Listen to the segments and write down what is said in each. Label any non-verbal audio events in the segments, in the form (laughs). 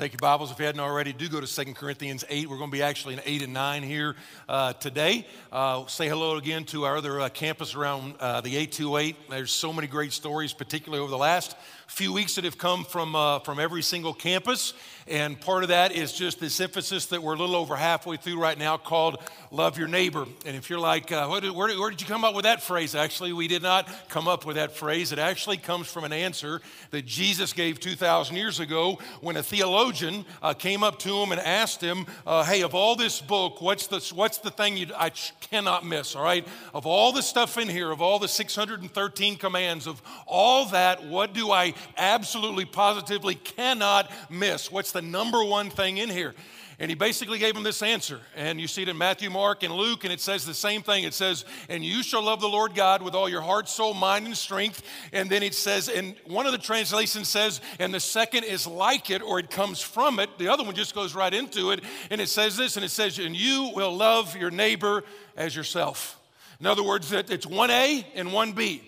Take your Bibles if you hadn't already. Do go to 2 Corinthians 8. We're going to be actually in 8 and 9 here uh, today. Uh, say hello again to our other uh, campus around uh, the 828. There's so many great stories, particularly over the last few weeks that have come from, uh, from every single campus. And part of that is just this emphasis that we're a little over halfway through right now called Love Your Neighbor. And if you're like, uh, where, did, where, where, did you come up with that phrase? Actually, we did not come up with that phrase. It actually comes from an answer that Jesus gave 2,000 years ago when a theologian uh, came up to him and asked him, uh, Hey, of all this book, what's the, what's the thing you, I cannot miss? All right? Of all the stuff in here, of all the 613 commands, of all that, what do I absolutely, positively cannot miss? What's the number one thing in here? And he basically gave him this answer. And you see it in Matthew, Mark, and Luke, and it says the same thing. It says, And you shall love the Lord God with all your heart, soul, mind, and strength. And then it says, and one of the translations says, And the second is like it, or it comes from it. The other one just goes right into it. And it says this, and it says, And you will love your neighbor as yourself. In other words, that it's 1A and 1B.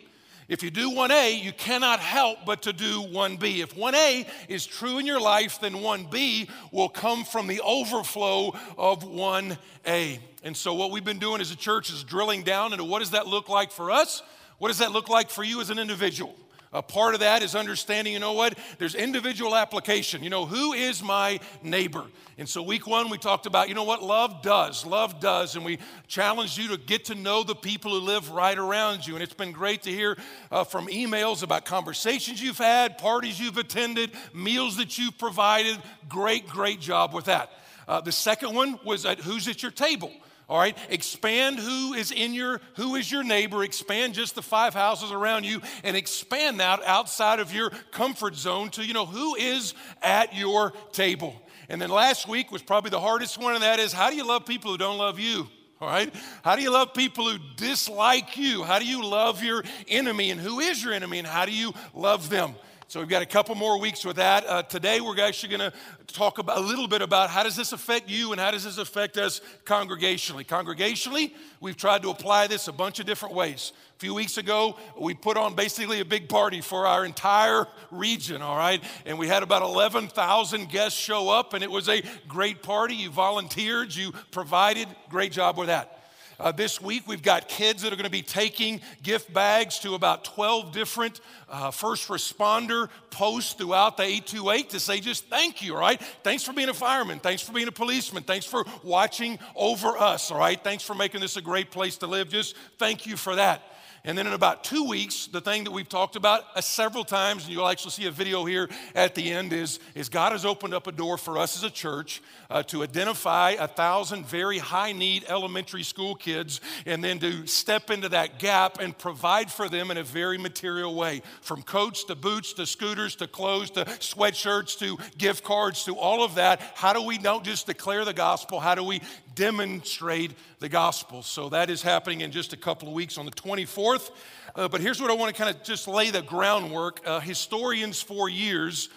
If you do 1A, you cannot help but to do 1B. If 1A is true in your life, then 1B will come from the overflow of 1A. And so, what we've been doing as a church is drilling down into what does that look like for us? What does that look like for you as an individual? A part of that is understanding, you know what? There's individual application. You know, who is my neighbor? And so, week one, we talked about, you know what? Love does. Love does. And we challenged you to get to know the people who live right around you. And it's been great to hear uh, from emails about conversations you've had, parties you've attended, meals that you've provided. Great, great job with that. Uh, the second one was at who's at your table all right? Expand who is in your who is your neighbor. Expand just the five houses around you and expand that outside of your comfort zone to you know who is at your table. And then last week was probably the hardest one and that is how do you love people who don't love you? All right? How do you love people who dislike you? How do you love your enemy? And who is your enemy and how do you love them so we've got a couple more weeks with that. Uh, today we're actually going to talk about, a little bit about how does this affect you and how does this affect us congregationally. Congregationally, we've tried to apply this a bunch of different ways. A few weeks ago, we put on basically a big party for our entire region, all right? And we had about 11,000 guests show up, and it was a great party. You volunteered, you provided. Great job with that. Uh, this week, we've got kids that are going to be taking gift bags to about 12 different uh, first responder posts throughout the 828 to say just thank you, all right? Thanks for being a fireman. Thanks for being a policeman. Thanks for watching over us, all right? Thanks for making this a great place to live. Just thank you for that. And then in about two weeks, the thing that we've talked about uh, several times, and you'll actually see a video here at the end, is, is God has opened up a door for us as a church uh, to identify a thousand very high need elementary school kids and then to step into that gap and provide for them in a very material way from coats to boots to scooters to clothes to sweatshirts to gift cards to all of that. How do we not just declare the gospel? How do we demonstrate the gospel. So that is happening in just a couple of weeks on the 24th. Uh, but here's what I want to kind of just lay the groundwork. Uh, historians for years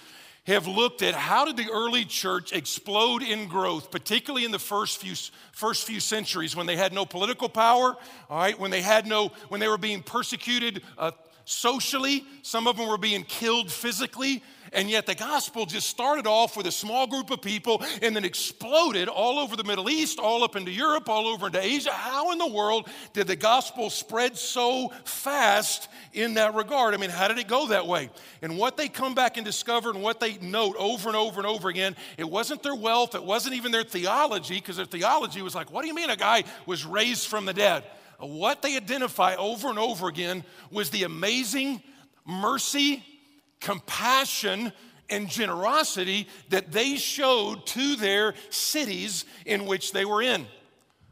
have looked at how did the early church explode in growth, particularly in the first few, first few centuries when they had no political power, all right, when they had no, when they were being persecuted uh, socially, some of them were being killed physically, and yet the gospel just started off with a small group of people and then exploded all over the Middle East, all up into Europe, all over into Asia. How in the world did the gospel spread so fast in that regard? I mean, how did it go that way? And what they come back and discover and what they note over and over and over again, it wasn't their wealth, it wasn't even their theology, because their theology was like, what do you mean a guy was raised from the dead? What they identify over and over again was the amazing mercy compassion and generosity that they showed to their cities in which they were in.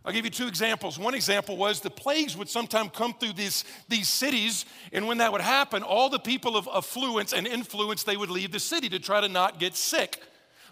I'll give you two examples. One example was the plagues would sometimes come through these, these cities, and when that would happen, all the people of affluence and influence, they would leave the city to try to not get sick.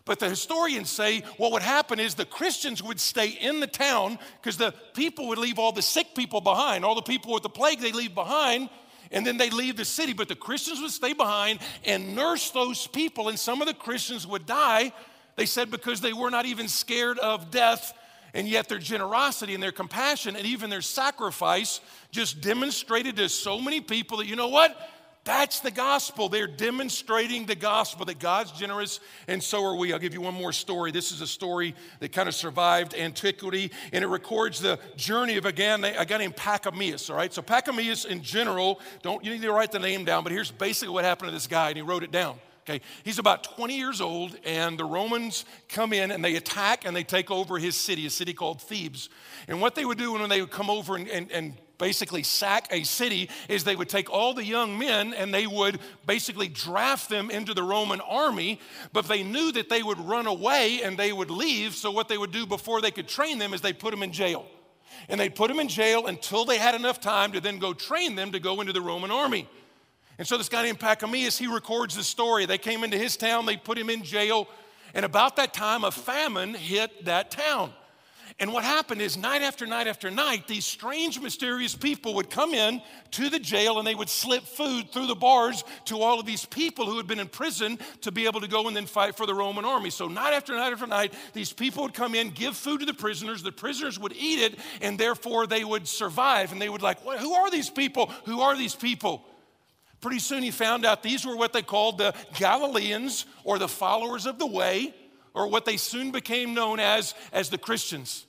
But the historians say what would happen is the Christians would stay in the town because the people would leave all the sick people behind. All the people with the plague they leave behind, and then they leave the city. But the Christians would stay behind and nurse those people, and some of the Christians would die, they said, because they were not even scared of death. And yet, their generosity and their compassion and even their sacrifice just demonstrated to so many people that, you know what? That's the gospel. They're demonstrating the gospel that God's generous, and so are we. I'll give you one more story. This is a story that kind of survived antiquity, and it records the journey of a guy, named Pachomius. All right, so Pachomius in general, don't you need to write the name down, but here's basically what happened to this guy, and he wrote it down. Okay, he's about 20 years old, and the Romans come in and they attack and they take over his city, a city called Thebes. And what they would do when they would come over and, and, and basically sack a city is they would take all the young men and they would basically draft them into the Roman army. But they knew that they would run away and they would leave. So, what they would do before they could train them is they put them in jail. And they'd put them in jail until they had enough time to then go train them to go into the Roman army. And so, this guy named Pachomius, he records the story. They came into his town, they put him in jail. And about that time, a famine hit that town. And what happened is, night after night after night, these strange, mysterious people would come in to the jail and they would slip food through the bars to all of these people who had been in prison to be able to go and then fight for the Roman army. So, night after night after night, these people would come in, give food to the prisoners. The prisoners would eat it, and therefore they would survive. And they would, like, who are these people? Who are these people? Pretty soon he found out these were what they called the Galileans or the followers of the way or what they soon became known as as the Christians.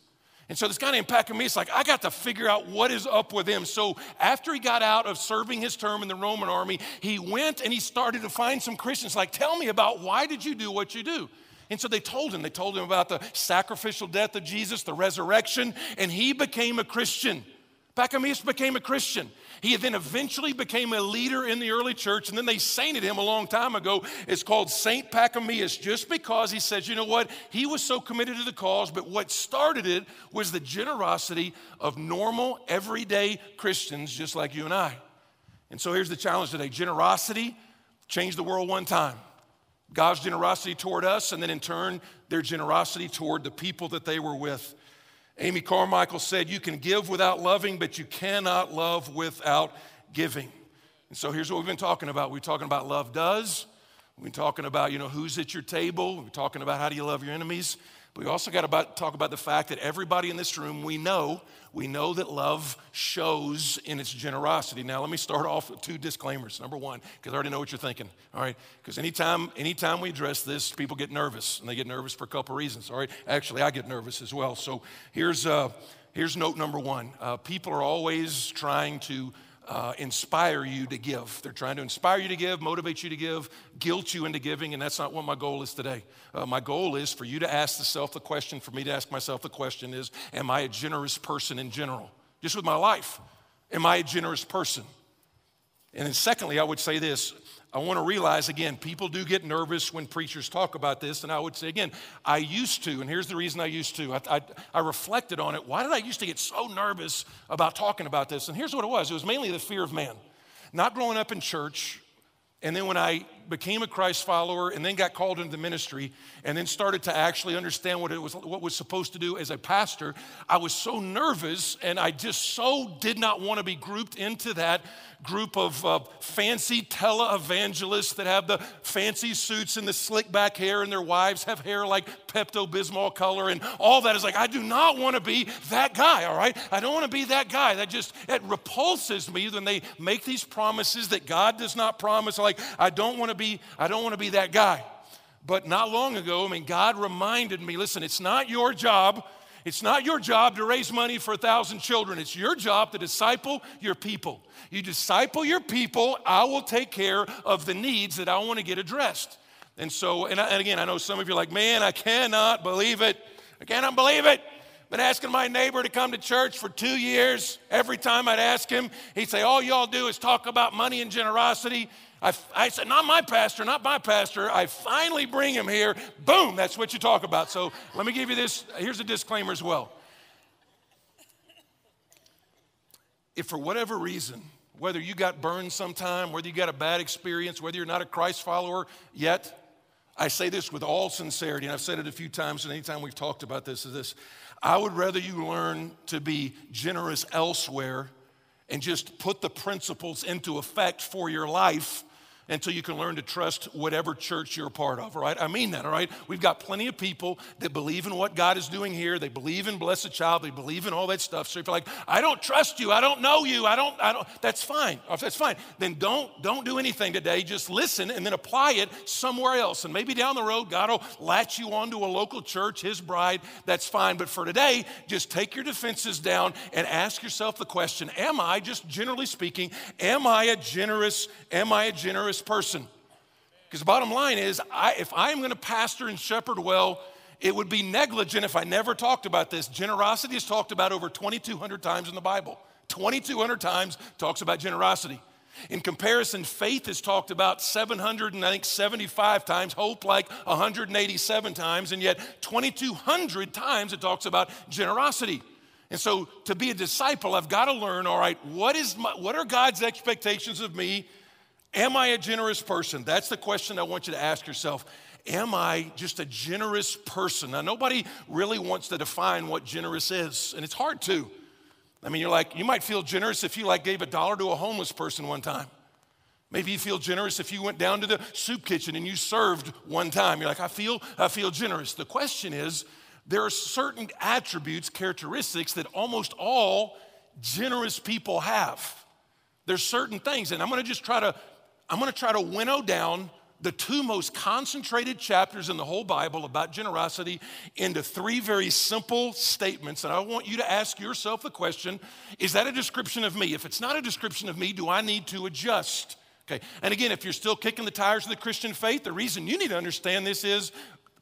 And so this guy named Pachomius, like, I got to figure out what is up with him. So after he got out of serving his term in the Roman army, he went and he started to find some Christians, like, tell me about why did you do what you do? And so they told him, they told him about the sacrificial death of Jesus, the resurrection, and he became a Christian. Pachomius became a Christian. He then eventually became a leader in the early church, and then they sainted him a long time ago. It's called Saint Pachomius, just because he says, you know what? He was so committed to the cause, but what started it was the generosity of normal, everyday Christians just like you and I. And so here's the challenge today generosity changed the world one time. God's generosity toward us, and then in turn, their generosity toward the people that they were with. Amy Carmichael said, You can give without loving, but you cannot love without giving. And so here's what we've been talking about. We're talking about love does. We've been talking about, you know, who's at your table. We're talking about how do you love your enemies. But we also got to talk about the fact that everybody in this room, we know, we know that love shows in its generosity. Now, let me start off with two disclaimers. Number one, because I already know what you're thinking, all right? Because anytime, anytime we address this, people get nervous, and they get nervous for a couple reasons, all right? Actually, I get nervous as well. So here's, uh, here's note number one uh, people are always trying to uh, inspire you to give. They're trying to inspire you to give, motivate you to give, guilt you into giving, and that's not what my goal is today. Uh, my goal is for you to ask yourself the question, for me to ask myself the question is, am I a generous person in general? Just with my life, am I a generous person? And then secondly, I would say this, I want to realize again, people do get nervous when preachers talk about this. And I would say again, I used to, and here's the reason I used to. I, I, I, reflected on it. Why did I used to get so nervous about talking about this? And here's what it was it was mainly the fear of man. Not growing up in church, and then when I became a Christ follower and then got called into ministry and then started to actually understand what it was what was supposed to do as a pastor, I was so nervous and I just so did not want to be grouped into that group of uh, fancy televangelists that have the fancy suits and the slick back hair and their wives have hair like Pepto-Bismol color and all that is like I do not want to be that guy, all right? I don't want to be that guy. That just it repulses me when they make these promises that God does not promise like I don't want to be I don't want to be that guy. But not long ago, I mean God reminded me, listen, it's not your job it's not your job to raise money for a thousand children. It's your job to disciple your people. You disciple your people, I will take care of the needs that I want to get addressed. And so, and, I, and again, I know some of you are like, man, I cannot believe it. I cannot believe it. Been asking my neighbor to come to church for two years. Every time I'd ask him, he'd say, All y'all do is talk about money and generosity. I, I said, not my pastor, not my pastor. I finally bring him here. Boom, that's what you talk about. So let me give you this. Here's a disclaimer as well. If for whatever reason, whether you got burned sometime, whether you got a bad experience, whether you're not a Christ follower yet, I say this with all sincerity, and I've said it a few times, and anytime we've talked about this, is this. I would rather you learn to be generous elsewhere and just put the principles into effect for your life until you can learn to trust whatever church you're a part of, all right? I mean that, all right? We've got plenty of people that believe in what God is doing here. They believe in Blessed Child. They believe in all that stuff. So if you're like, I don't trust you, I don't know you, I don't, I don't, that's fine. That's fine. Then don't, don't do anything today. Just listen and then apply it somewhere else. And maybe down the road, God will latch you onto a local church, his bride. That's fine. But for today, just take your defenses down and ask yourself the question, am I, just generally speaking, am I a generous, am I a generous person. Because the bottom line is, I, if I'm going to pastor and shepherd well, it would be negligent if I never talked about this. Generosity is talked about over 2,200 times in the Bible. 2,200 times talks about generosity. In comparison, faith is talked about 700 and I think 75 times, hope like 187 times, and yet 2,200 times it talks about generosity. And so to be a disciple, I've got to learn all right, what, is my, what are God's expectations of me Am I a generous person? That's the question I want you to ask yourself. Am I just a generous person? Now, nobody really wants to define what generous is, and it's hard to. I mean, you're like, you might feel generous if you like gave a dollar to a homeless person one time. Maybe you feel generous if you went down to the soup kitchen and you served one time. You're like, I feel, I feel generous. The question is, there are certain attributes, characteristics that almost all generous people have. There's certain things, and I'm gonna just try to I'm going to try to winnow down the two most concentrated chapters in the whole Bible about generosity into three very simple statements. And I want you to ask yourself the question is that a description of me? If it's not a description of me, do I need to adjust? Okay. And again, if you're still kicking the tires of the Christian faith, the reason you need to understand this is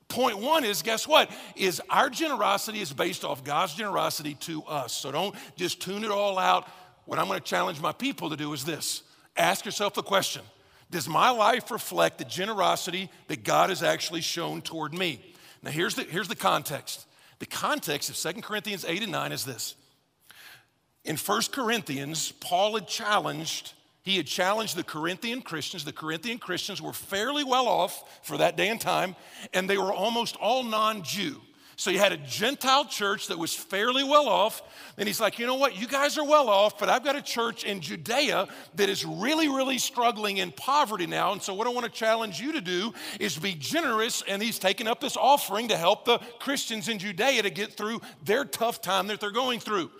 point one is guess what is our generosity is based off god's generosity to us so don't just tune it all out what i'm going to challenge my people to do is this ask yourself the question does my life reflect the generosity that God has actually shown toward me? Now, here's the, here's the context. The context of 2 Corinthians 8 and 9 is this. In 1 Corinthians, Paul had challenged, he had challenged the Corinthian Christians. The Corinthian Christians were fairly well off for that day and time, and they were almost all non Jew. So you had a Gentile church that was fairly well off. And he's like, you know what? You guys are well off, but I've got a church in Judea that is really, really struggling in poverty now. And so what I want to challenge you to do is be generous. And he's taking up this offering to help the Christians in Judea to get through their tough time that they're going through.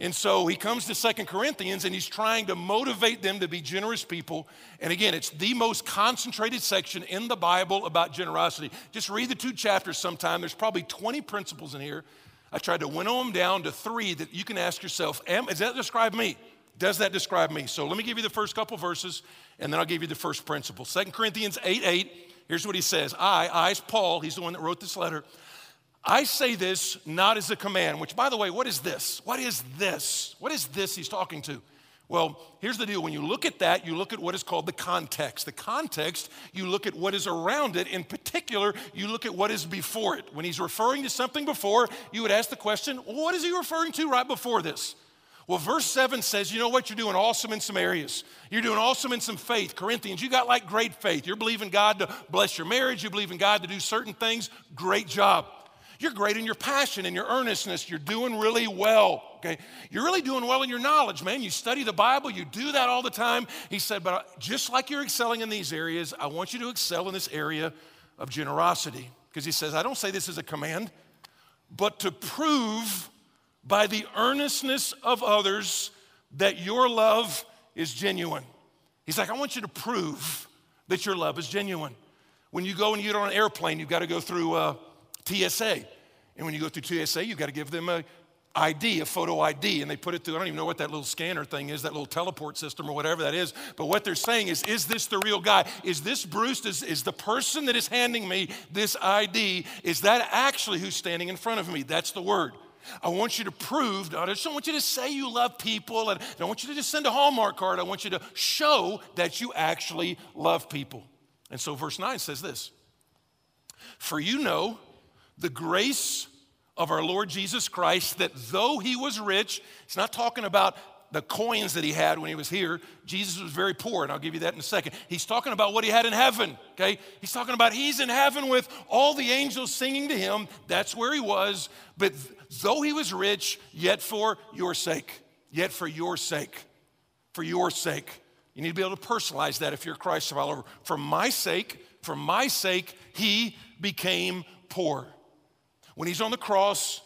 And so he comes to Second Corinthians and he's trying to motivate them to be generous people. And again, it's the most concentrated section in the Bible about generosity. Just read the two chapters sometime. There's probably 20 principles in here. I tried to winnow them down to three that you can ask yourself, does that describe me? Does that describe me? So let me give you the first couple verses and then I'll give you the first principle. Second Corinthians 8 8, here's what he says I, I is Paul, he's the one that wrote this letter. I say this not as a command, which, by the way, what is this? What is this? What is this he's talking to? Well, here's the deal. When you look at that, you look at what is called the context. The context, you look at what is around it. In particular, you look at what is before it. When he's referring to something before, you would ask the question, well, what is he referring to right before this? Well, verse 7 says, you know what? You're doing awesome in some areas. You're doing awesome in some faith. Corinthians, you got like great faith. You're believing God to bless your marriage. You believe in God to do certain things. Great job. You're great in your passion and your earnestness. You're doing really well, okay? You're really doing well in your knowledge, man. You study the Bible, you do that all the time. He said, but just like you're excelling in these areas, I want you to excel in this area of generosity. Because he says, I don't say this as a command, but to prove by the earnestness of others that your love is genuine. He's like, I want you to prove that your love is genuine. When you go and you get on an airplane, you've got to go through. Uh, TSA. And when you go through TSA, you've got to give them a ID, a photo ID, and they put it through. I don't even know what that little scanner thing is, that little teleport system or whatever that is. But what they're saying is, is this the real guy? Is this Bruce? Is, is the person that is handing me this ID, is that actually who's standing in front of me? That's the word. I want you to prove, I just don't want you to say you love people, and I don't want you to just send a Hallmark card. I want you to show that you actually love people. And so verse 9 says this For you know the grace of our Lord Jesus Christ, that though he was rich, it's not talking about the coins that he had when he was here. Jesus was very poor, and I'll give you that in a second. He's talking about what he had in heaven, okay? He's talking about he's in heaven with all the angels singing to him. That's where he was. But though he was rich, yet for your sake, yet for your sake, for your sake. You need to be able to personalize that if you're a Christ follower. For my sake, for my sake, he became poor. When he's on the cross,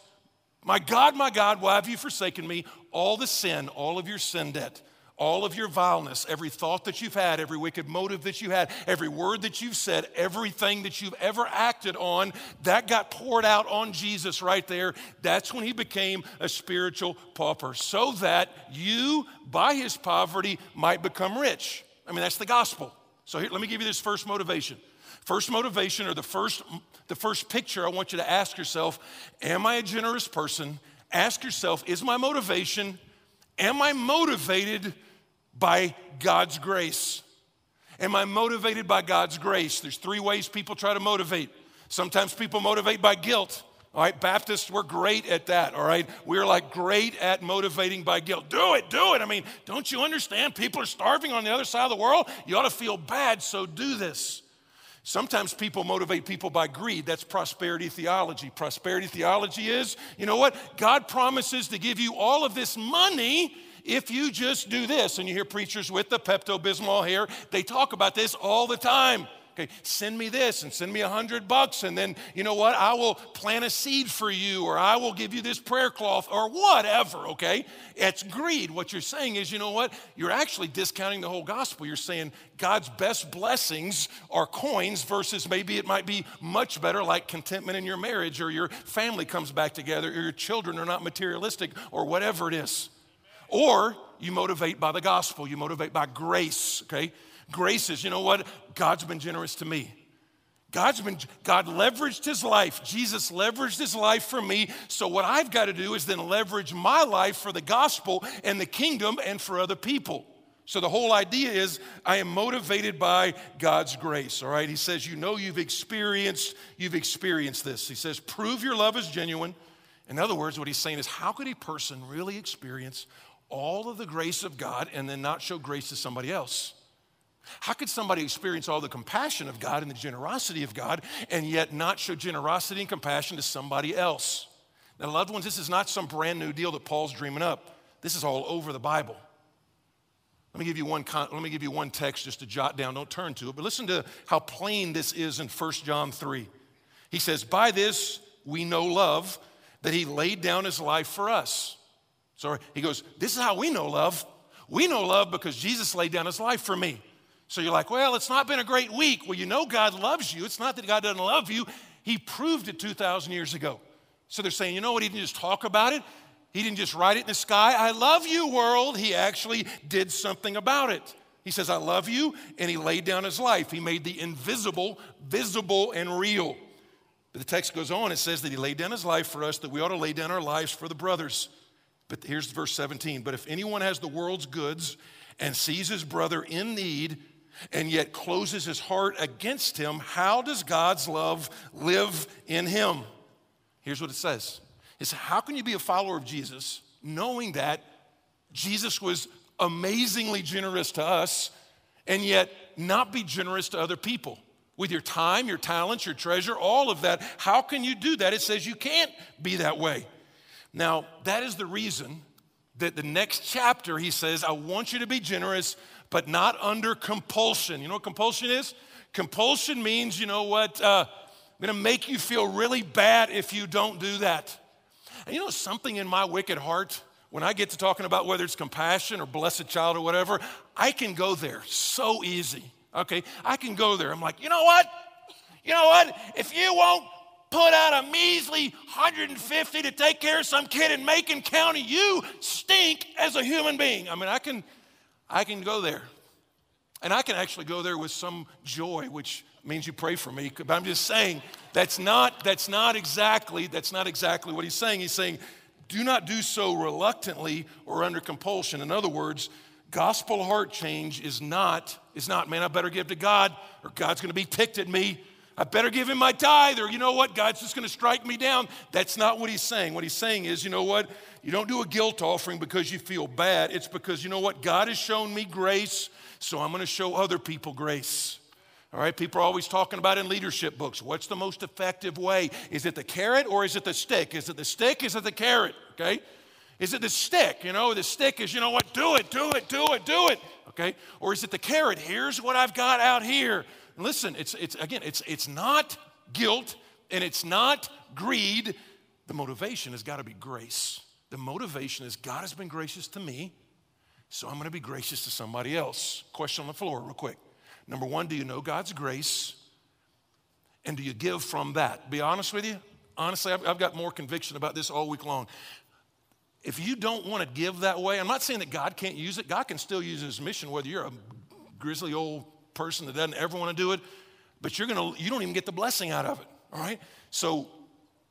my God, my God, why have you forsaken me? All the sin, all of your sin debt, all of your vileness, every thought that you've had, every wicked motive that you had, every word that you've said, everything that you've ever acted on, that got poured out on Jesus right there. That's when he became a spiritual pauper, so that you, by his poverty, might become rich. I mean, that's the gospel. So here, let me give you this first motivation. First motivation, or the first, the first picture I want you to ask yourself Am I a generous person? Ask yourself, is my motivation, am I motivated by God's grace. Am I motivated by God's grace? There's three ways people try to motivate. Sometimes people motivate by guilt. All right, Baptists, we're great at that. All right, we're like great at motivating by guilt. Do it, do it. I mean, don't you understand? People are starving on the other side of the world. You ought to feel bad, so do this. Sometimes people motivate people by greed. That's prosperity theology. Prosperity theology is, you know what? God promises to give you all of this money if you just do this, and you hear preachers with the Pepto Bismol here, they talk about this all the time. Okay, send me this and send me a hundred bucks, and then you know what? I will plant a seed for you, or I will give you this prayer cloth, or whatever. Okay, it's greed. What you're saying is, you know what? You're actually discounting the whole gospel. You're saying God's best blessings are coins versus maybe it might be much better, like contentment in your marriage, or your family comes back together, or your children are not materialistic, or whatever it is. Or you motivate by the gospel, you motivate by grace, okay? Grace is, you know what? God's been generous to me. God's been, God leveraged his life. Jesus leveraged his life for me. So, what I've got to do is then leverage my life for the gospel and the kingdom and for other people. So, the whole idea is I am motivated by God's grace, all right? He says, You know, you've experienced, you've experienced this. He says, Prove your love is genuine. In other words, what he's saying is, How could a person really experience all of the grace of God and then not show grace to somebody else? How could somebody experience all the compassion of God and the generosity of God and yet not show generosity and compassion to somebody else? Now, loved ones, this is not some brand new deal that Paul's dreaming up. This is all over the Bible. Let me give you one, let me give you one text just to jot down. Don't turn to it, but listen to how plain this is in 1 John 3. He says, By this we know love, that he laid down his life for us. So he goes, This is how we know love. We know love because Jesus laid down his life for me. So you're like, Well, it's not been a great week. Well, you know God loves you. It's not that God doesn't love you, He proved it 2,000 years ago. So they're saying, You know what? He didn't just talk about it, He didn't just write it in the sky. I love you, world. He actually did something about it. He says, I love you, and he laid down his life. He made the invisible visible and real. But the text goes on, it says that he laid down his life for us, that we ought to lay down our lives for the brothers. But here's verse 17. But if anyone has the world's goods and sees his brother in need and yet closes his heart against him, how does God's love live in him? Here's what it says. It's how can you be a follower of Jesus knowing that Jesus was amazingly generous to us and yet not be generous to other people? With your time, your talents, your treasure, all of that. How can you do that? It says you can't be that way. Now, that is the reason that the next chapter he says, I want you to be generous, but not under compulsion. You know what compulsion is? Compulsion means, you know what? Uh, I'm gonna make you feel really bad if you don't do that. And you know something in my wicked heart? When I get to talking about whether it's compassion or blessed child or whatever, I can go there so easy. Okay, I can go there. I'm like, you know what? You know what? If you won't put out a measly 150 to take care of some kid in Macon County, you stink as a human being. I mean, I can, I can go there. And I can actually go there with some joy, which means you pray for me. But I'm just saying that's not, that's not exactly, that's not exactly what he's saying. He's saying, do not do so reluctantly or under compulsion. In other words, gospel heart change is not, is not, man, I better give to God or God's gonna be ticked at me. I better give him my tithe, or you know what, God's just gonna strike me down. That's not what he's saying. What he's saying is, you know what, you don't do a guilt offering because you feel bad. It's because, you know what, God has shown me grace, so I'm gonna show other people grace. All right, people are always talking about in leadership books what's the most effective way? Is it the carrot or is it the stick? Is it the stick? Is it the carrot? Okay? Is it the stick? You know, the stick is, you know what, do it, do it, do it, do it. Okay? Or is it the carrot? Here's what I've got out here. Listen, it's, it's again, it's, it's not guilt and it's not greed. The motivation has got to be grace. The motivation is God has been gracious to me, so I'm going to be gracious to somebody else. Question on the floor, real quick. Number one, do you know God's grace? And do you give from that? Be honest with you. Honestly, I've, I've got more conviction about this all week long. If you don't want to give that way, I'm not saying that God can't use it. God can still use his mission, whether you're a grizzly old person that doesn't ever want to do it, but you're gonna, you don't even get the blessing out of it. All right? So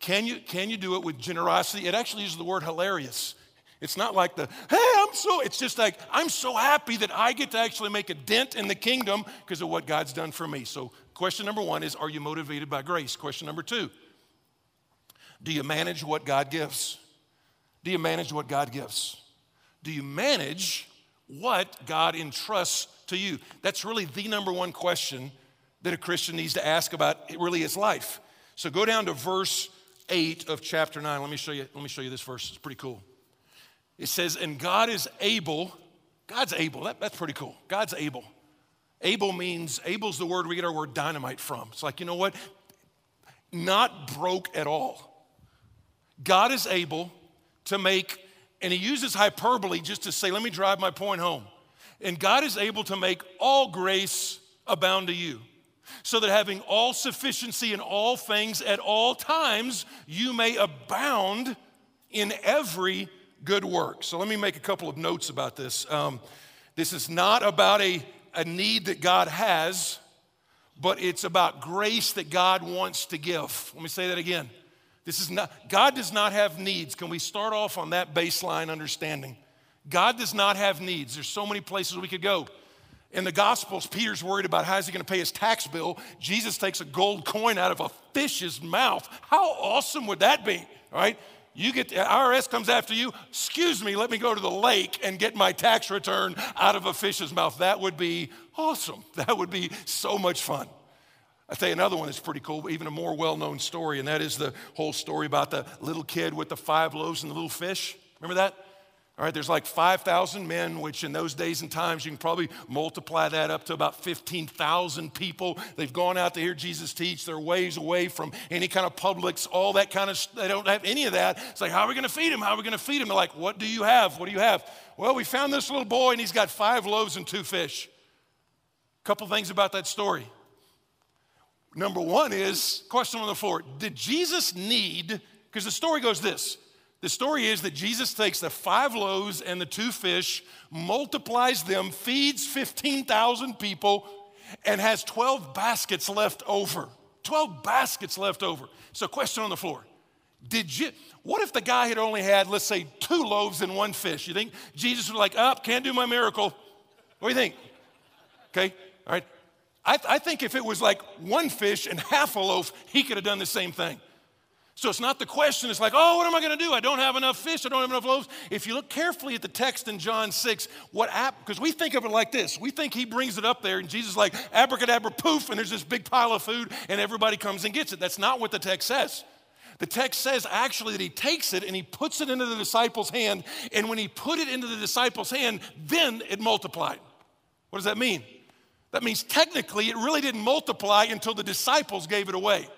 can you, can you do it with generosity? It actually uses the word hilarious. It's not like the, hey, I'm so, it's just like, I'm so happy that I get to actually make a dent in the kingdom because of what God's done for me. So, question number one is, are you motivated by grace? Question number two, do you manage what God gives? Do you manage what God gives? Do you manage what God entrusts to you? That's really the number one question that a Christian needs to ask about really his life. So go down to verse 8 of chapter 9. Let me show you, let me show you this verse. It's pretty cool. It says, And God is able, God's able. That, that's pretty cool. God's able. Able means, able's the word we get our word dynamite from. It's like, you know what? Not broke at all. God is able to make, and he uses hyperbole just to say, let me drive my point home. And God is able to make all grace abound to you, so that having all sufficiency in all things at all times, you may abound in every good work. So let me make a couple of notes about this. Um, this is not about a, a need that God has, but it's about grace that God wants to give. Let me say that again. This is not, God does not have needs. Can we start off on that baseline understanding? God does not have needs. There's so many places we could go. In the Gospels, Peter's worried about how is he going to pay his tax bill. Jesus takes a gold coin out of a fish's mouth. How awesome would that be, right? You get the IRS comes after you. Excuse me, let me go to the lake and get my tax return out of a fish's mouth. That would be awesome. (laughs) That would be so much fun. I'll tell you another one that's pretty cool, even a more well known story, and that is the whole story about the little kid with the five loaves and the little fish. Remember that? All right, there's like 5,000 men, which in those days and times, you can probably multiply that up to about 15,000 people. They've gone out to hear Jesus teach. They're ways away from any kind of publics, all that kind of, they don't have any of that. It's like, how are we going to feed him? How are we going to feed him? They're like, what do you have? What do you have? Well, we found this little boy and he's got five loaves and two fish. A couple things about that story. Number one is question on the floor Did Jesus need, because the story goes this the story is that Jesus takes the five loaves and the two fish, multiplies them, feeds 15,000 people, and has 12 baskets left over. 12 baskets left over. So, question on the floor. Did you, what if the guy had only had, let's say, two loaves and one fish? You think Jesus was like, up, oh, can't do my miracle? What do you think? Okay, all right. I, I think if it was like one fish and half a loaf, he could have done the same thing. So it's not the question, it's like, oh, what am I going to do? I don't have enough fish, I don't have enough loaves. If you look carefully at the text in John 6, what app, because we think of it like this. We think he brings it up there and Jesus like abracadabra poof and there's this big pile of food and everybody comes and gets it. That's not what the text says. The text says actually that he takes it and he puts it into the disciples' hand and when he put it into the disciples' hand, then it multiplied. What does that mean? That means technically it really didn't multiply until the disciples gave it away.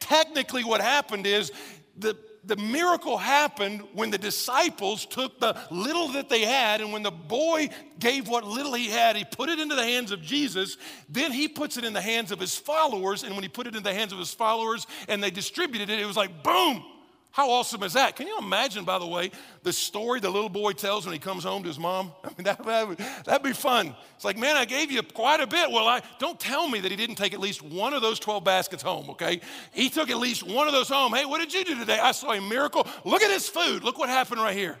Technically, what happened is the, the miracle happened when the disciples took the little that they had, and when the boy gave what little he had, he put it into the hands of Jesus. Then he puts it in the hands of his followers, and when he put it in the hands of his followers and they distributed it, it was like boom, how awesome is that? Can you imagine, by the way, the story the little boy tells when he comes home to his mom? (laughs) I mean, that, that would, that'd be fun. It's like, man, I gave you quite a bit. Well, I, don't tell me that he didn't take at least one of those 12 baskets home, okay? He took at least one of those home. Hey, what did you do today? I saw a miracle. Look at his food. Look what happened right here.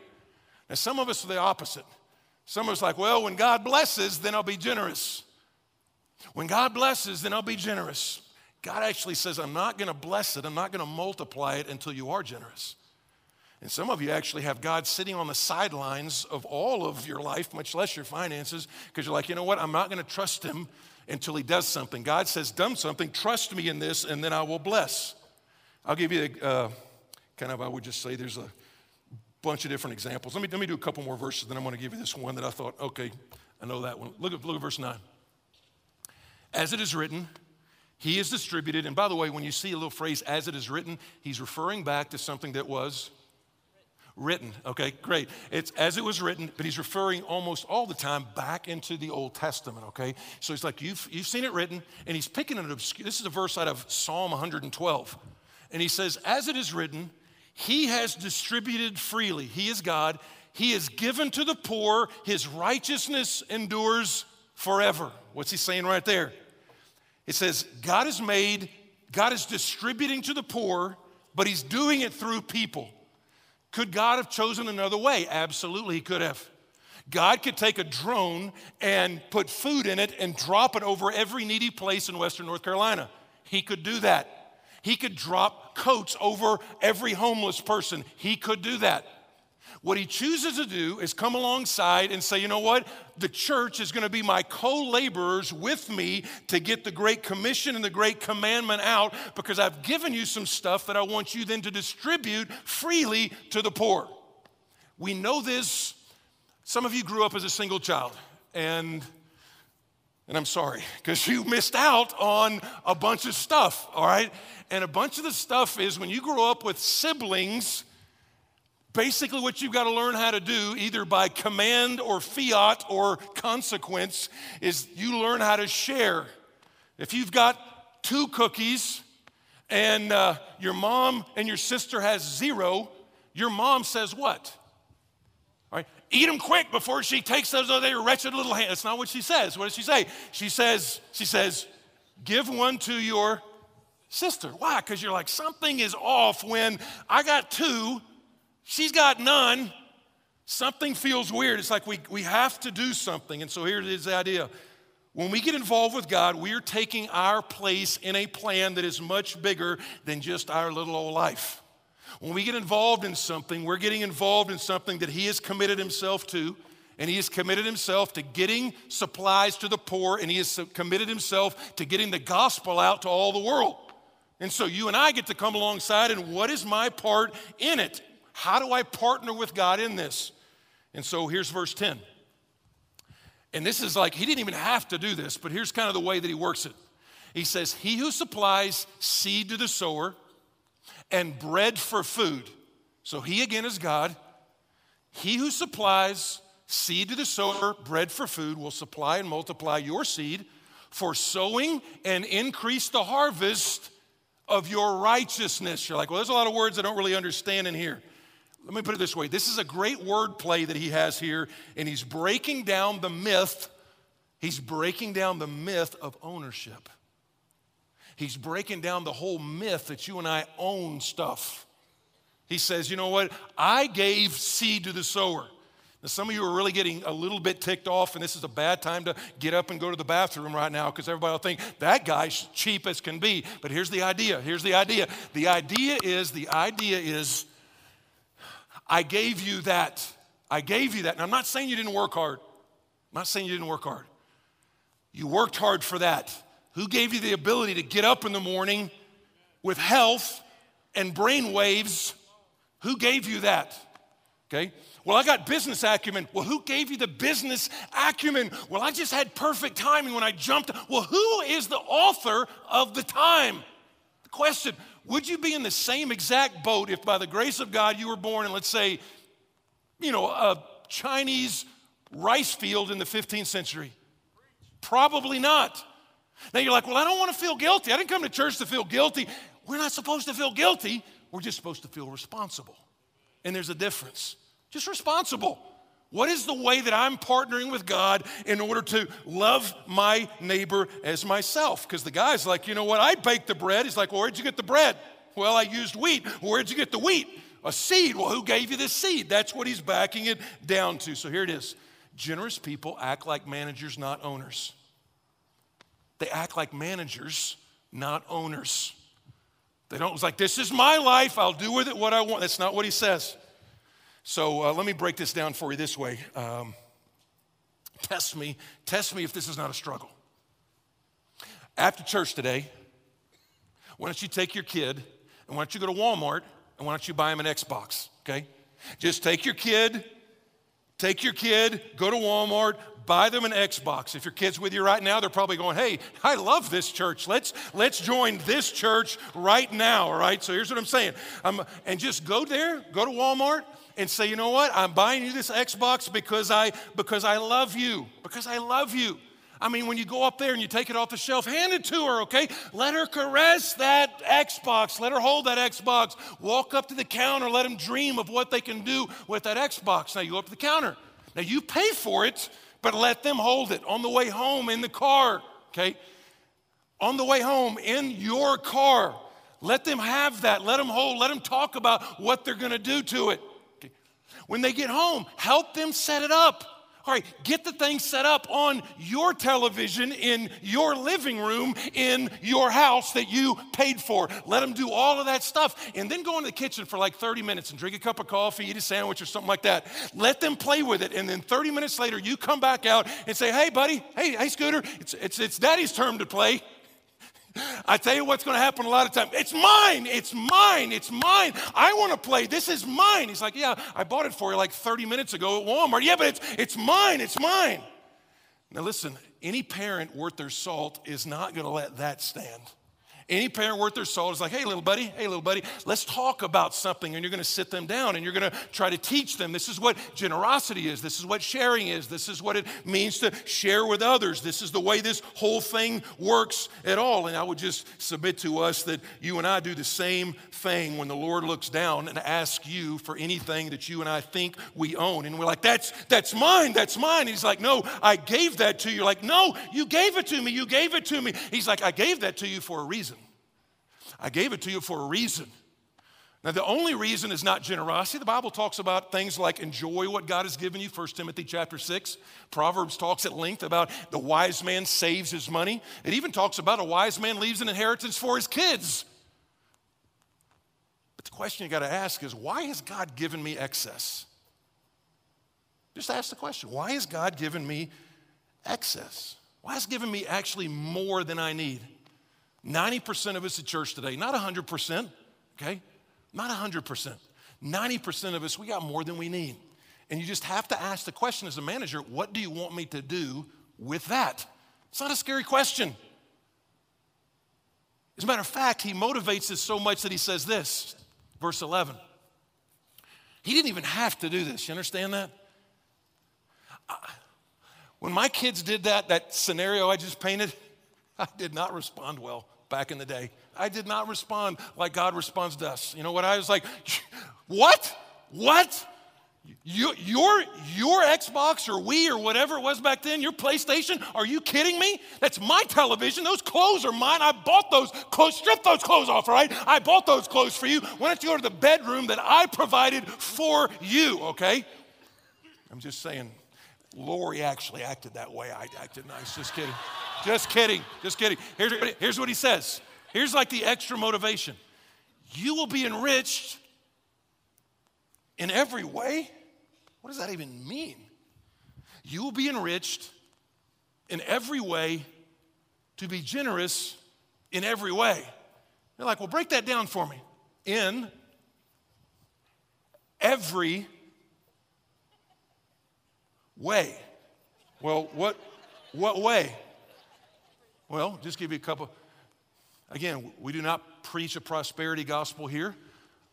Now, some of us are the opposite. Some of us like, well, when God blesses, then I'll be generous. When God blesses, then I'll be generous. God actually says, I'm not going to bless it, I'm not going to multiply it until you are generous. And some of you actually have God sitting on the sidelines of all of your life, much less your finances, because you're like, you know what? I'm not going to trust him until he does something. God says, done something, trust me in this, and then I will bless. I'll give you a uh, kind of, I would just say there's a bunch of different examples. Let me, let me do a couple more verses, then I'm going to give you this one that I thought, okay, I know that one. Look at, look at verse 9. As it is written, he is distributed. And by the way, when you see a little phrase, as it is written, he's referring back to something that was written. Okay, great. It's as it was written, but he's referring almost all the time back into the Old Testament. Okay, so he's like, you've, you've seen it written, and he's picking an obscure, this is a verse out of Psalm 112. And he says, as it is written, he has distributed freely. He is God. He has given to the poor. His righteousness endures forever. What's he saying right there? It says, God has made, God is distributing to the poor, but he's doing it through people. Could God have chosen another way? Absolutely, he could have. God could take a drone and put food in it and drop it over every needy place in Western North Carolina. He could do that. He could drop coats over every homeless person. He could do that. What he chooses to do is come alongside and say, you know what? The church is going to be my co laborers with me to get the Great Commission and the Great Commandment out because I've given you some stuff that I want you then to distribute freely to the poor. We know this. Some of you grew up as a single child, and and I'm sorry, because you missed out on a bunch of stuff, all right? And a bunch of the stuff is when you grow up with siblings, basically what you've got to learn how to do, either by command or fiat or consequence, is you learn how to share. If you've got two cookies and uh, your mom and your sister has zero, your mom says what? eat them quick before she takes those other wretched little hands. That's not what she says. What does she say? She says, she says, give one to your sister. Why? Because you're like, something is off when I got two, she's got none. Something feels weird. It's like we, we have to do something. And so here is the idea. When we get involved with God, we are taking our place in a plan that is much bigger than just our little old life. When we get involved in something, we're getting involved in something that He has committed Himself to. And he has committed himself to getting supplies to the poor, and he has committed himself to getting the gospel out to all the world. And so you and I get to come alongside, and what is my part in it? How do I partner with God in this? And so here's verse 10. And this is like, he didn't even have to do this, but here's kind of the way that he works it. He says, He who supplies seed to the sower and bread for food. So he again is God. He who supplies seed to the sower, bread for food, will supply and multiply your seed for sowing and increase the harvest of your righteousness. You're like, well, there's a lot of words I don't really understand in here. Let me put it this way this is a great word play that he has here, and he's breaking down the myth. He's breaking down the myth of ownership. He's breaking down the whole myth that you and I own stuff. He says, you know what? I gave seed to the sower. Now, some of you are really getting a little bit ticked off, and this is a bad time to get up and go to the bathroom right now because everybody will think that guy's cheap as can be. But here's the idea. Here's the idea. The idea is, the idea is, I gave you that. I gave you that. And I'm not saying you didn't work hard. I'm not saying you didn't work hard. You worked hard for that. Who gave you the ability to get up in the morning with health and brain waves? Who gave you that? Okay. Well, I got business acumen. Well, who gave you the business acumen? Well, I just had perfect timing when I jumped. Well, who is the author of the time? The question Would you be in the same exact boat if by the grace of God you were born in, let's say, you know, a Chinese rice field in the 15th century? Probably not. Now you're like, well, I don't want to feel guilty. I didn't come to church to feel guilty. We're not supposed to feel guilty. We're just supposed to feel responsible. And there's a difference. Just responsible. What is the way that I'm partnering with God in order to love my neighbor as myself? Because the guy's like, you know what? I baked the bread. He's like, well, where'd you get the bread? Well, I used wheat. Where'd you get the wheat? A seed. Well, who gave you this seed? That's what he's backing it down to. So here it is. Generous people act like managers, not owners. They act like managers, not owners. They don't, it's like, this is my life, I'll do with it what I want. That's not what he says. So uh, let me break this down for you this way. Um, test me, test me if this is not a struggle. After church today, why don't you take your kid and why don't you go to Walmart and why don't you buy him an Xbox, okay? Just take your kid, take your kid, go to Walmart, buy them an Xbox. If your kid's with you right now, they're probably going, hey, I love this church. Let's, let's join this church right now, all right? So here's what I'm saying. Um, and just go there, go to Walmart, and say, you know what? I'm buying you this Xbox because I because I love you. Because I love you. I mean, when you go up there and you take it off the shelf, hand it to her, okay? Let her caress that Xbox. Let her hold that Xbox. Walk up to the counter. Let them dream of what they can do with that Xbox. Now you go up to the counter. Now you pay for it, but let them hold it on the way home in the car, okay? On the way home in your car. Let them have that. Let them hold. Let them talk about what they're going to do to it. When they get home, help them set it up. All right, get the thing set up on your television in your living room in your house that you paid for. Let them do all of that stuff and then go into the kitchen for like 30 minutes and drink a cup of coffee, eat a sandwich or something like that. Let them play with it. And then 30 minutes later, you come back out and say, hey, buddy, hey, hey, Scooter, it's, it's, it's daddy's turn to play. I tell you what's going to happen a lot of times. It's mine. It's mine. It's mine. I want to play. This is mine. He's like, Yeah, I bought it for you like 30 minutes ago at Walmart. Yeah, but it's, it's mine. It's mine. Now, listen, any parent worth their salt is not going to let that stand. Any parent worth their salt is like, hey, little buddy, hey, little buddy, let's talk about something. And you're going to sit them down and you're going to try to teach them this is what generosity is. This is what sharing is. This is what it means to share with others. This is the way this whole thing works at all. And I would just submit to us that you and I do the same thing when the Lord looks down and asks you for anything that you and I think we own. And we're like, that's, that's mine, that's mine. He's like, no, I gave that to you. You're like, no, you gave it to me, you gave it to me. He's like, I gave that to you for a reason. I gave it to you for a reason. Now, the only reason is not generosity. The Bible talks about things like enjoy what God has given you, 1 Timothy chapter 6. Proverbs talks at length about the wise man saves his money. It even talks about a wise man leaves an inheritance for his kids. But the question you got to ask is why has God given me excess? Just ask the question why has God given me excess? Why has given me actually more than I need? 90% of us at church today, not 100%, okay? Not 100%. 90% of us, we got more than we need. And you just have to ask the question as a manager what do you want me to do with that? It's not a scary question. As a matter of fact, he motivates us so much that he says this, verse 11. He didn't even have to do this. You understand that? When my kids did that, that scenario I just painted, (laughs) I did not respond well back in the day. I did not respond like God responds to us. You know what? I was like, (laughs) what? What? You, your, your Xbox or Wii or whatever it was back then, your PlayStation, are you kidding me? That's my television. Those clothes are mine. I bought those clothes. Strip those clothes off, right? I bought those clothes for you. Why don't you go to the bedroom that I provided for you, okay? I'm just saying, Lori actually acted that way. I acted nice. Just kidding. Just kidding. Just kidding. Here's, here's what he says. Here's like the extra motivation. You will be enriched in every way. What does that even mean? You will be enriched in every way to be generous in every way. They're like, well, break that down for me. In every way. Well, what, what way? Well, just give you a couple. Again, we do not preach a prosperity gospel here,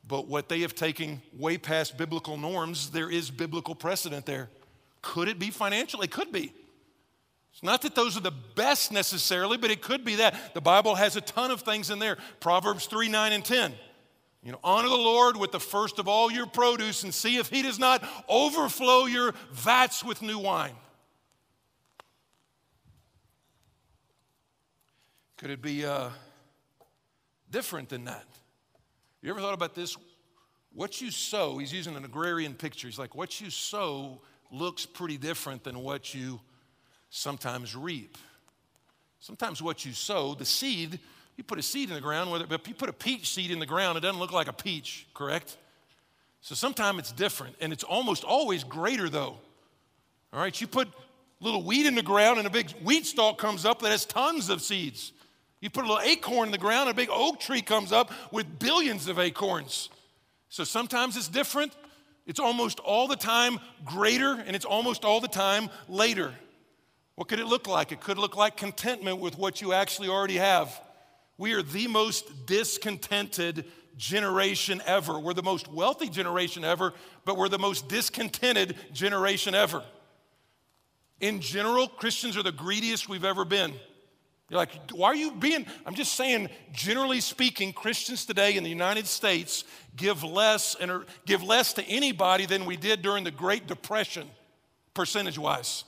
but what they have taken way past biblical norms, there is biblical precedent there. Could it be financial? It could be. It's not that those are the best necessarily, but it could be that. The Bible has a ton of things in there. Proverbs 3 9 and 10. You know, honor the Lord with the first of all your produce and see if he does not overflow your vats with new wine. Could it be uh, different than that? You ever thought about this? What you sow, he's using an agrarian picture. He's like, what you sow looks pretty different than what you sometimes reap. Sometimes what you sow, the seed, you put a seed in the ground, whether but you put a peach seed in the ground, it doesn't look like a peach, correct? So sometimes it's different, and it's almost always greater though. All right, you put little wheat in the ground, and a big wheat stalk comes up that has tons of seeds. You put a little acorn in the ground, and a big oak tree comes up with billions of acorns. So sometimes it's different, It's almost all the time greater and it's almost all the time later. What could it look like? It could look like contentment with what you actually already have. We are the most discontented generation ever. We're the most wealthy generation ever, but we're the most discontented generation ever. In general, Christians are the greediest we've ever been. You're like, why are you being? I'm just saying, generally speaking, Christians today in the United States give less and give less to anybody than we did during the Great Depression, percentage wise.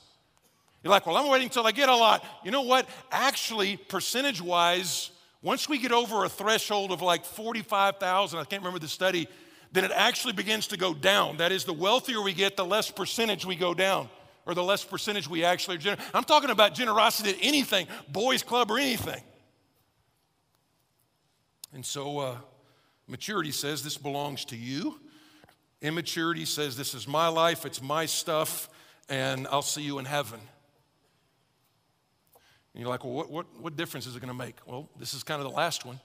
You're like, well, I'm waiting until I get a lot. You know what? Actually, percentage wise, once we get over a threshold of like 45,000, I can't remember the study, then it actually begins to go down. That is, the wealthier we get, the less percentage we go down or the less percentage we actually are. I'm talking about generosity to anything, boys' club or anything. And so uh, maturity says this belongs to you. Immaturity says this is my life, it's my stuff, and I'll see you in heaven. And you're like, well, what, what, what difference is it going to make? Well, this is kind of the last one,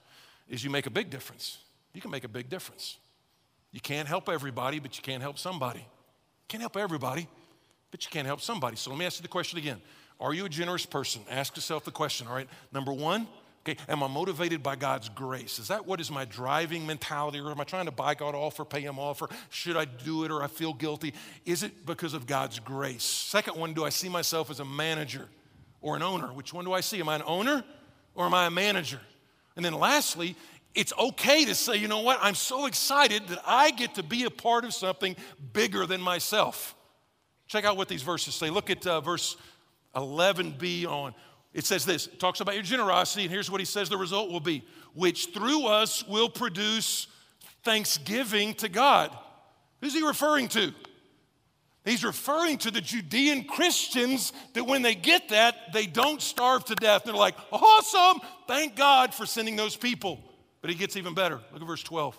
is you make a big difference. You can make a big difference. You can't help everybody, but you can't help somebody. You can't help everybody, but you can't help somebody. So let me ask you the question again. Are you a generous person? Ask yourself the question, all right? Number one, okay, am I motivated by God's grace? Is that what is my driving mentality? Or am I trying to buy God off or pay Him off? Or should I do it or I feel guilty? Is it because of God's grace? Second one, do I see myself as a manager or an owner? Which one do I see? Am I an owner or am I a manager? And then lastly, it's okay to say, you know what, I'm so excited that I get to be a part of something bigger than myself. Check out what these verses say. Look at uh, verse 11b on. It says this it talks about your generosity, and here's what he says the result will be, which through us will produce thanksgiving to God. Who's he referring to? He's referring to the Judean Christians that when they get that, they don't starve to death. They're like, awesome, thank God for sending those people. But he gets even better. Look at verse 12.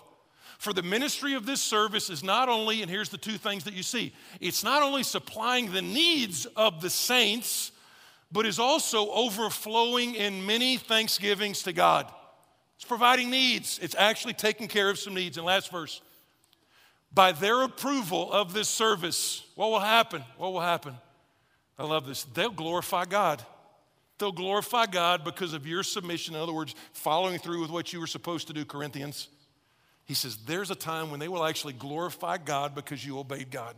For the ministry of this service is not only, and here's the two things that you see it's not only supplying the needs of the saints, but is also overflowing in many thanksgivings to God. It's providing needs, it's actually taking care of some needs. And last verse by their approval of this service, what will happen? What will happen? I love this. They'll glorify God. They'll glorify God because of your submission. In other words, following through with what you were supposed to do, Corinthians. He says, There's a time when they will actually glorify God because you obeyed God.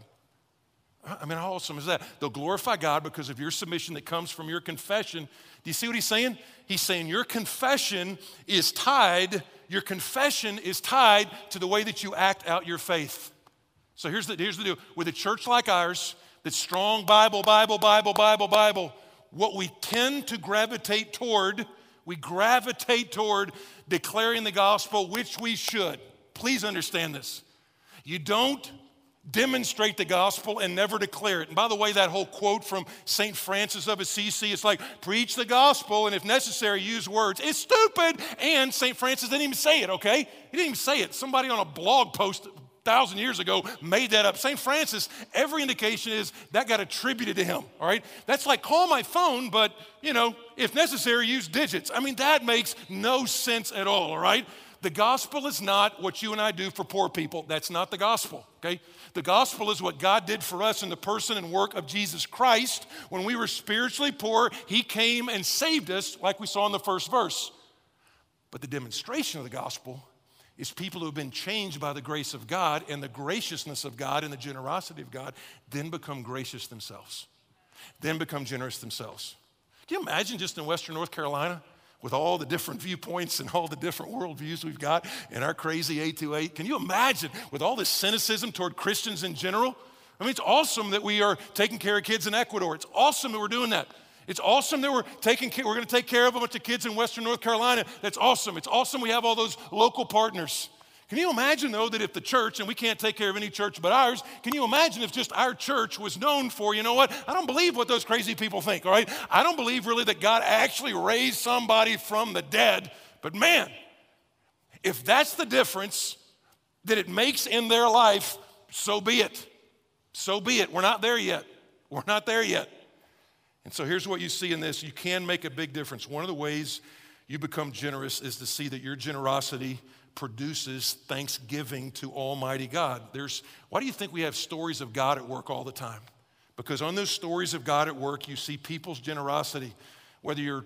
I mean, how awesome is that? They'll glorify God because of your submission that comes from your confession. Do you see what he's saying? He's saying your confession is tied, your confession is tied to the way that you act out your faith. So here's the, here's the deal with a church like ours that's strong Bible, Bible, Bible, Bible, Bible, what we tend to gravitate toward, we gravitate toward declaring the gospel, which we should. Please understand this. You don't demonstrate the gospel and never declare it. And by the way, that whole quote from St. Francis of Assisi, it's like, preach the gospel and if necessary, use words. It's stupid. And St. Francis didn't even say it, okay? He didn't even say it. Somebody on a blog post thousand years ago made that up. St. Francis, every indication is that got attributed to him, all right? That's like call my phone, but you know, if necessary, use digits. I mean, that makes no sense at all, all right? The gospel is not what you and I do for poor people. That's not the gospel, okay? The gospel is what God did for us in the person and work of Jesus Christ. When we were spiritually poor, He came and saved us, like we saw in the first verse. But the demonstration of the gospel is people who have been changed by the grace of God and the graciousness of God and the generosity of God, then become gracious themselves, then become generous themselves. Can you imagine just in Western North Carolina? With all the different viewpoints and all the different worldviews we've got in our crazy 828. Can you imagine with all this cynicism toward Christians in general? I mean, it's awesome that we are taking care of kids in Ecuador. It's awesome that we're doing that. It's awesome that we're taking care, we're going to take care of a bunch of kids in Western North Carolina. That's awesome. It's awesome we have all those local partners. Can you imagine, though, that if the church, and we can't take care of any church but ours, can you imagine if just our church was known for, you know what? I don't believe what those crazy people think, all right? I don't believe really that God actually raised somebody from the dead, but man, if that's the difference that it makes in their life, so be it. So be it. We're not there yet. We're not there yet. And so here's what you see in this you can make a big difference. One of the ways you become generous is to see that your generosity produces thanksgiving to Almighty God. There's, why do you think we have stories of God at work all the time? Because on those stories of God at work, you see people's generosity, whether your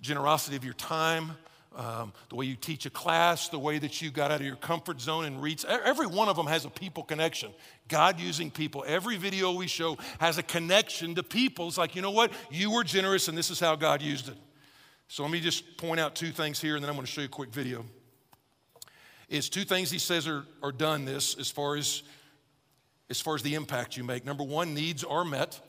generosity of your time, um, the way you teach a class, the way that you got out of your comfort zone and reach. Every one of them has a people connection. God using people. Every video we show has a connection to people. It's like, you know what? You were generous, and this is how God used it. So let me just point out two things here, and then I'm going to show you a quick video. Is two things he says are, are done this as far as as far as the impact you make. Number one, needs are met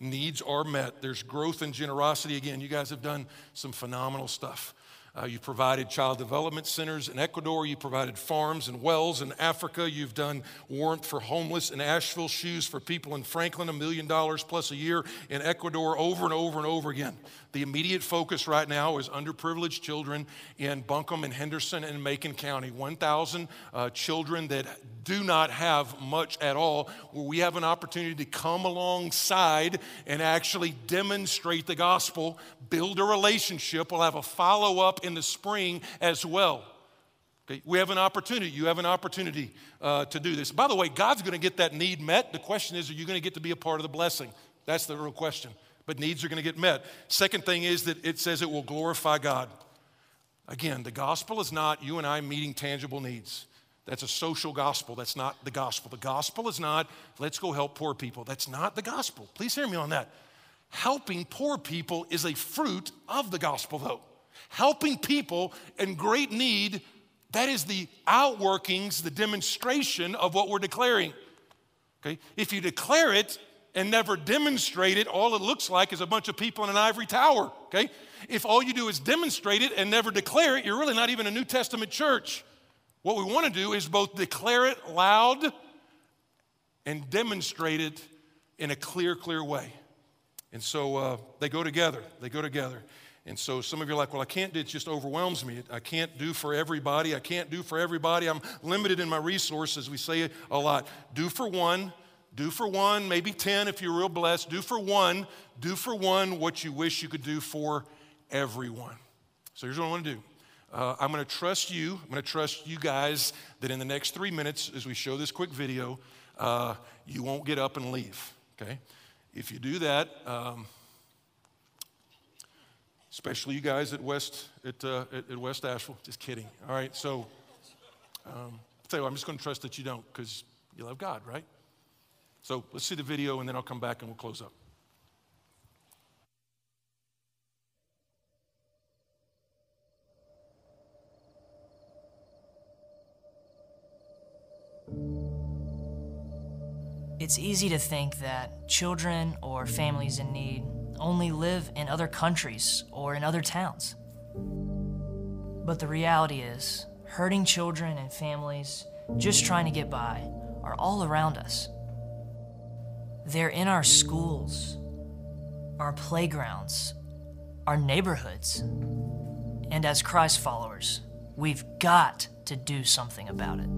needs are met. There's growth and generosity. Again, you guys have done some phenomenal stuff. Uh, you've provided child development centers in Ecuador. You provided farms and wells in Africa. You've done warmth for homeless in Asheville, shoes for people in Franklin, a million dollars plus a year in Ecuador over and over and over again. The immediate focus right now is underprivileged children in Buncombe and Henderson and Macon County. 1,000 uh, children that do not have much at all, where we have an opportunity to come alongside and actually demonstrate the gospel, build a relationship. We'll have a follow up in the spring as well. We have an opportunity. You have an opportunity uh, to do this. By the way, God's going to get that need met. The question is, are you going to get to be a part of the blessing? That's the real question but needs are going to get met. Second thing is that it says it will glorify God. Again, the gospel is not you and I meeting tangible needs. That's a social gospel. That's not the gospel. The gospel is not, let's go help poor people. That's not the gospel. Please hear me on that. Helping poor people is a fruit of the gospel, though. Helping people in great need, that is the outworkings, the demonstration of what we're declaring. Okay? If you declare it, and never demonstrate it, all it looks like is a bunch of people in an ivory tower, okay? If all you do is demonstrate it and never declare it, you're really not even a New Testament church. What we want to do is both declare it loud and demonstrate it in a clear, clear way. And so uh, they go together. They go together. And so some of you are like, well, I can't, do it just overwhelms me. I can't do for everybody. I can't do for everybody. I'm limited in my resources. We say a lot. Do for one, do for one, maybe 10 if you're real blessed. Do for one, do for one what you wish you could do for everyone. So here's what I want to do. Uh, I'm going to trust you. I'm going to trust you guys that in the next three minutes, as we show this quick video, uh, you won't get up and leave. Okay? If you do that, um, especially you guys at West at, uh, at, at, West Asheville, just kidding. All right. So, um, I'll tell you, what, I'm just going to trust that you don't because you love God, right? So let's see the video and then I'll come back and we'll close up. It's easy to think that children or families in need only live in other countries or in other towns. But the reality is, hurting children and families just trying to get by are all around us. They're in our schools, our playgrounds, our neighborhoods. And as Christ followers, we've got to do something about it.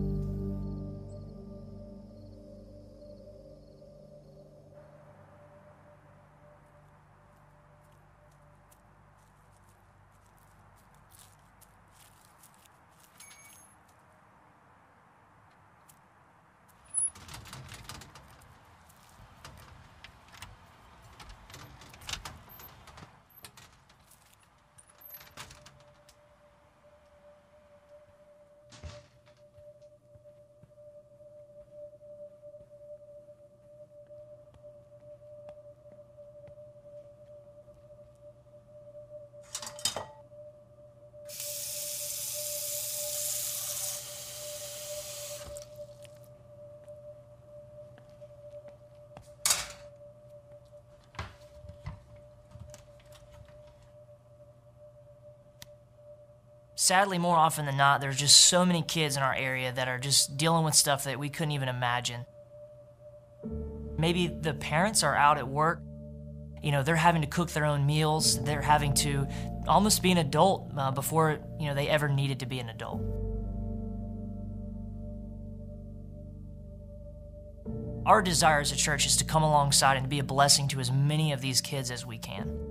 Sadly, more often than not, there's just so many kids in our area that are just dealing with stuff that we couldn't even imagine. Maybe the parents are out at work. You know, they're having to cook their own meals. They're having to almost be an adult uh, before, you know, they ever needed to be an adult. Our desire as a church is to come alongside and be a blessing to as many of these kids as we can.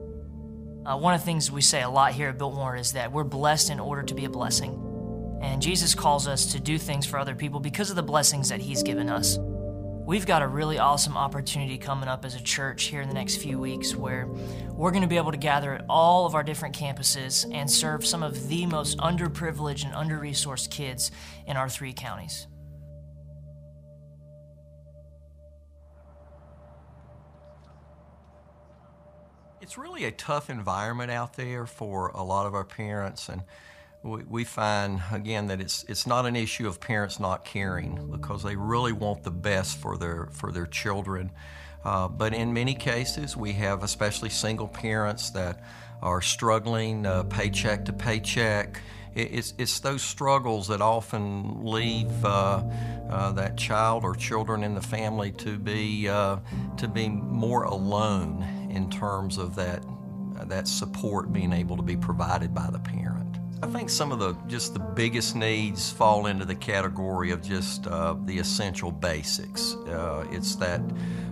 Uh, one of the things we say a lot here at Biltmore is that we're blessed in order to be a blessing. And Jesus calls us to do things for other people because of the blessings that He's given us. We've got a really awesome opportunity coming up as a church here in the next few weeks where we're going to be able to gather at all of our different campuses and serve some of the most underprivileged and under resourced kids in our three counties. It's really a tough environment out there for a lot of our parents, and we, we find again that it's it's not an issue of parents not caring because they really want the best for their for their children. Uh, but in many cases, we have especially single parents that are struggling uh, paycheck to paycheck. It's, it's those struggles that often leave uh, uh, that child or children in the family to be uh, to be more alone in terms of that that support being able to be provided by the parent. I think some of the just the biggest needs fall into the category of just uh, the essential basics. Uh, it's that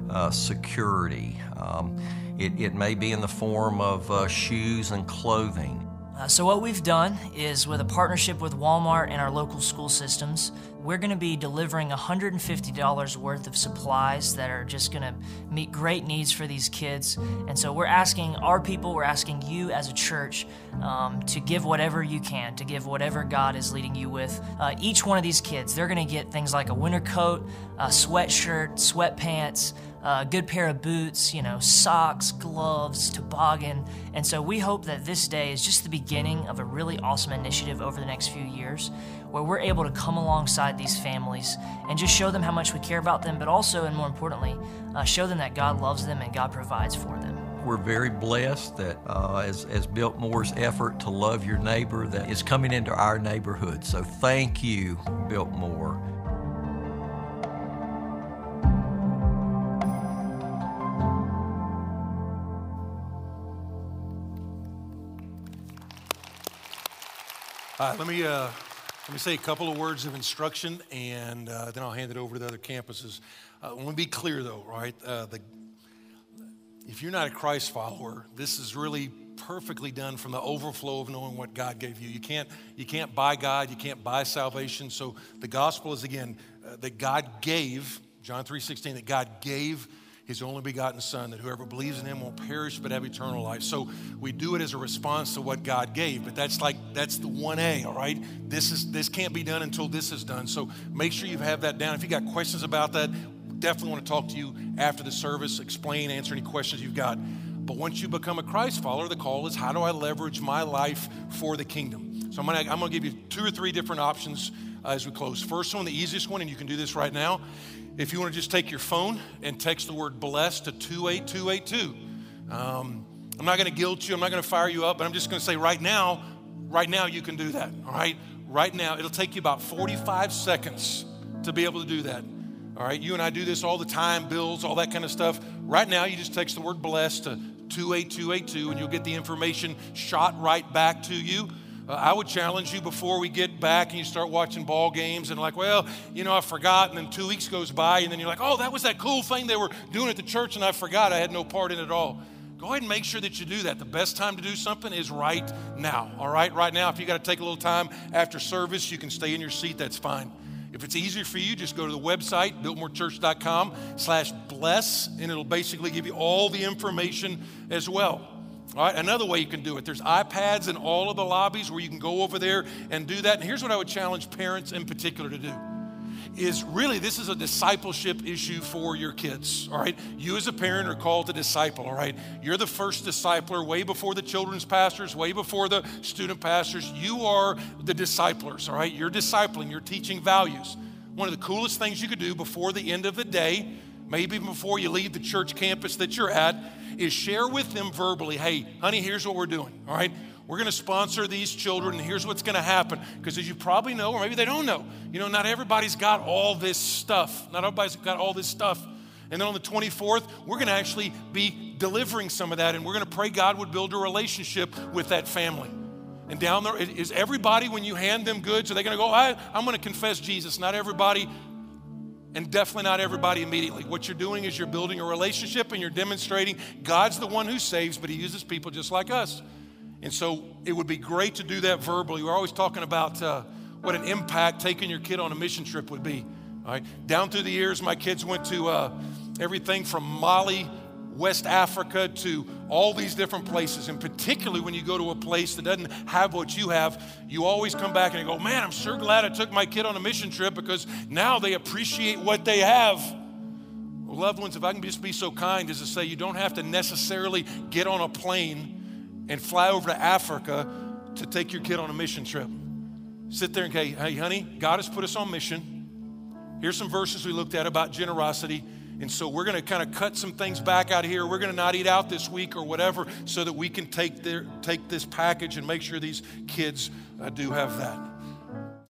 uh, security. Um, it, it, may be in the form of uh, shoes and clothing. Uh, so, what we've done is with a partnership with Walmart and our local school systems, we're going to be delivering $150 worth of supplies that are just going to meet great needs for these kids. And so, we're asking our people, we're asking you as a church um, to give whatever you can, to give whatever God is leading you with. Uh, each one of these kids, they're going to get things like a winter coat, a sweatshirt, sweatpants a good pair of boots, you know, socks, gloves, toboggan. And so we hope that this day is just the beginning of a really awesome initiative over the next few years where we're able to come alongside these families and just show them how much we care about them, but also, and more importantly, uh, show them that God loves them and God provides for them. We're very blessed that uh, as, as Biltmore's effort to love your neighbor that is coming into our neighborhood. So thank you, Biltmore. All right, let me, uh, let me say a couple of words of instruction and uh, then I'll hand it over to the other campuses. Uh, want to be clear though, right? Uh, the, if you're not a Christ follower, this is really perfectly done from the overflow of knowing what God gave you. You can't, you can't buy God, you can't buy salvation. So the gospel is again uh, that God gave, John 3:16, that God gave his only begotten Son, that whoever believes in him won't perish but have eternal life. So we do it as a response to what God gave, but that's like that's the 1A, all right? This is this can't be done until this is done. So make sure you have that down. If you got questions about that, definitely want to talk to you after the service, explain, answer any questions you've got. But once you become a Christ follower, the call is how do I leverage my life for the kingdom? So I'm gonna, I'm gonna give you two or three different options uh, as we close. First one, the easiest one, and you can do this right now, if you want to just take your phone and text the word blessed to 28282. Um, I'm not going to guilt you, I'm not going to fire you up, but I'm just going to say right now, right now you can do that, all right? Right now, it'll take you about 45 seconds to be able to do that. All right, you and I do this all the time, bills, all that kind of stuff. Right now, you just text the word blessed to 28282 and you'll get the information shot right back to you. Uh, I would challenge you before we get back and you start watching ball games and like, well, you know, I forgot. And then two weeks goes by and then you're like, oh, that was that cool thing they were doing at the church and I forgot. I had no part in it at all. Go ahead and make sure that you do that. The best time to do something is right now. All right, right now. If you got to take a little time after service, you can stay in your seat. That's fine. If it's easier for you, just go to the website, biltmorechurch.com slash bless, and it'll basically give you all the information as well. All right, another way you can do it. There's iPads in all of the lobbies where you can go over there and do that. And here's what I would challenge parents in particular to do is really this is a discipleship issue for your kids all right? You as a parent are called to disciple all right? You're the first discipler way before the children's pastors way before the student pastors. You are the disciplers all right? You're discipling you're teaching values. One of the coolest things you could do before the end of the day maybe even before you leave the church campus that you're at is share with them verbally, hey, honey, here's what we're doing, all right? We're going to sponsor these children, and here's what's going to happen. Because as you probably know, or maybe they don't know, you know, not everybody's got all this stuff. Not everybody's got all this stuff. And then on the 24th, we're going to actually be delivering some of that, and we're going to pray God would build a relationship with that family. And down there, is everybody, when you hand them goods, are they going to go, I, I'm going to confess Jesus? Not everybody and definitely not everybody immediately. What you're doing is you're building a relationship and you're demonstrating God's the one who saves, but He uses people just like us. And so it would be great to do that verbally. We're always talking about uh, what an impact taking your kid on a mission trip would be. All right. Down through the years, my kids went to uh, everything from Mali, West Africa to all these different places. And particularly when you go to a place that doesn't have what you have, you always come back and go, man, I'm sure glad I took my kid on a mission trip because now they appreciate what they have. Well, loved ones, if I can just be so kind as to say, you don't have to necessarily get on a plane and fly over to Africa to take your kid on a mission trip. Sit there and say, hey, honey, God has put us on mission. Here's some verses we looked at about generosity. And so we're going to kind of cut some things back out here. We're going to not eat out this week or whatever so that we can take, their, take this package and make sure these kids uh, do have that.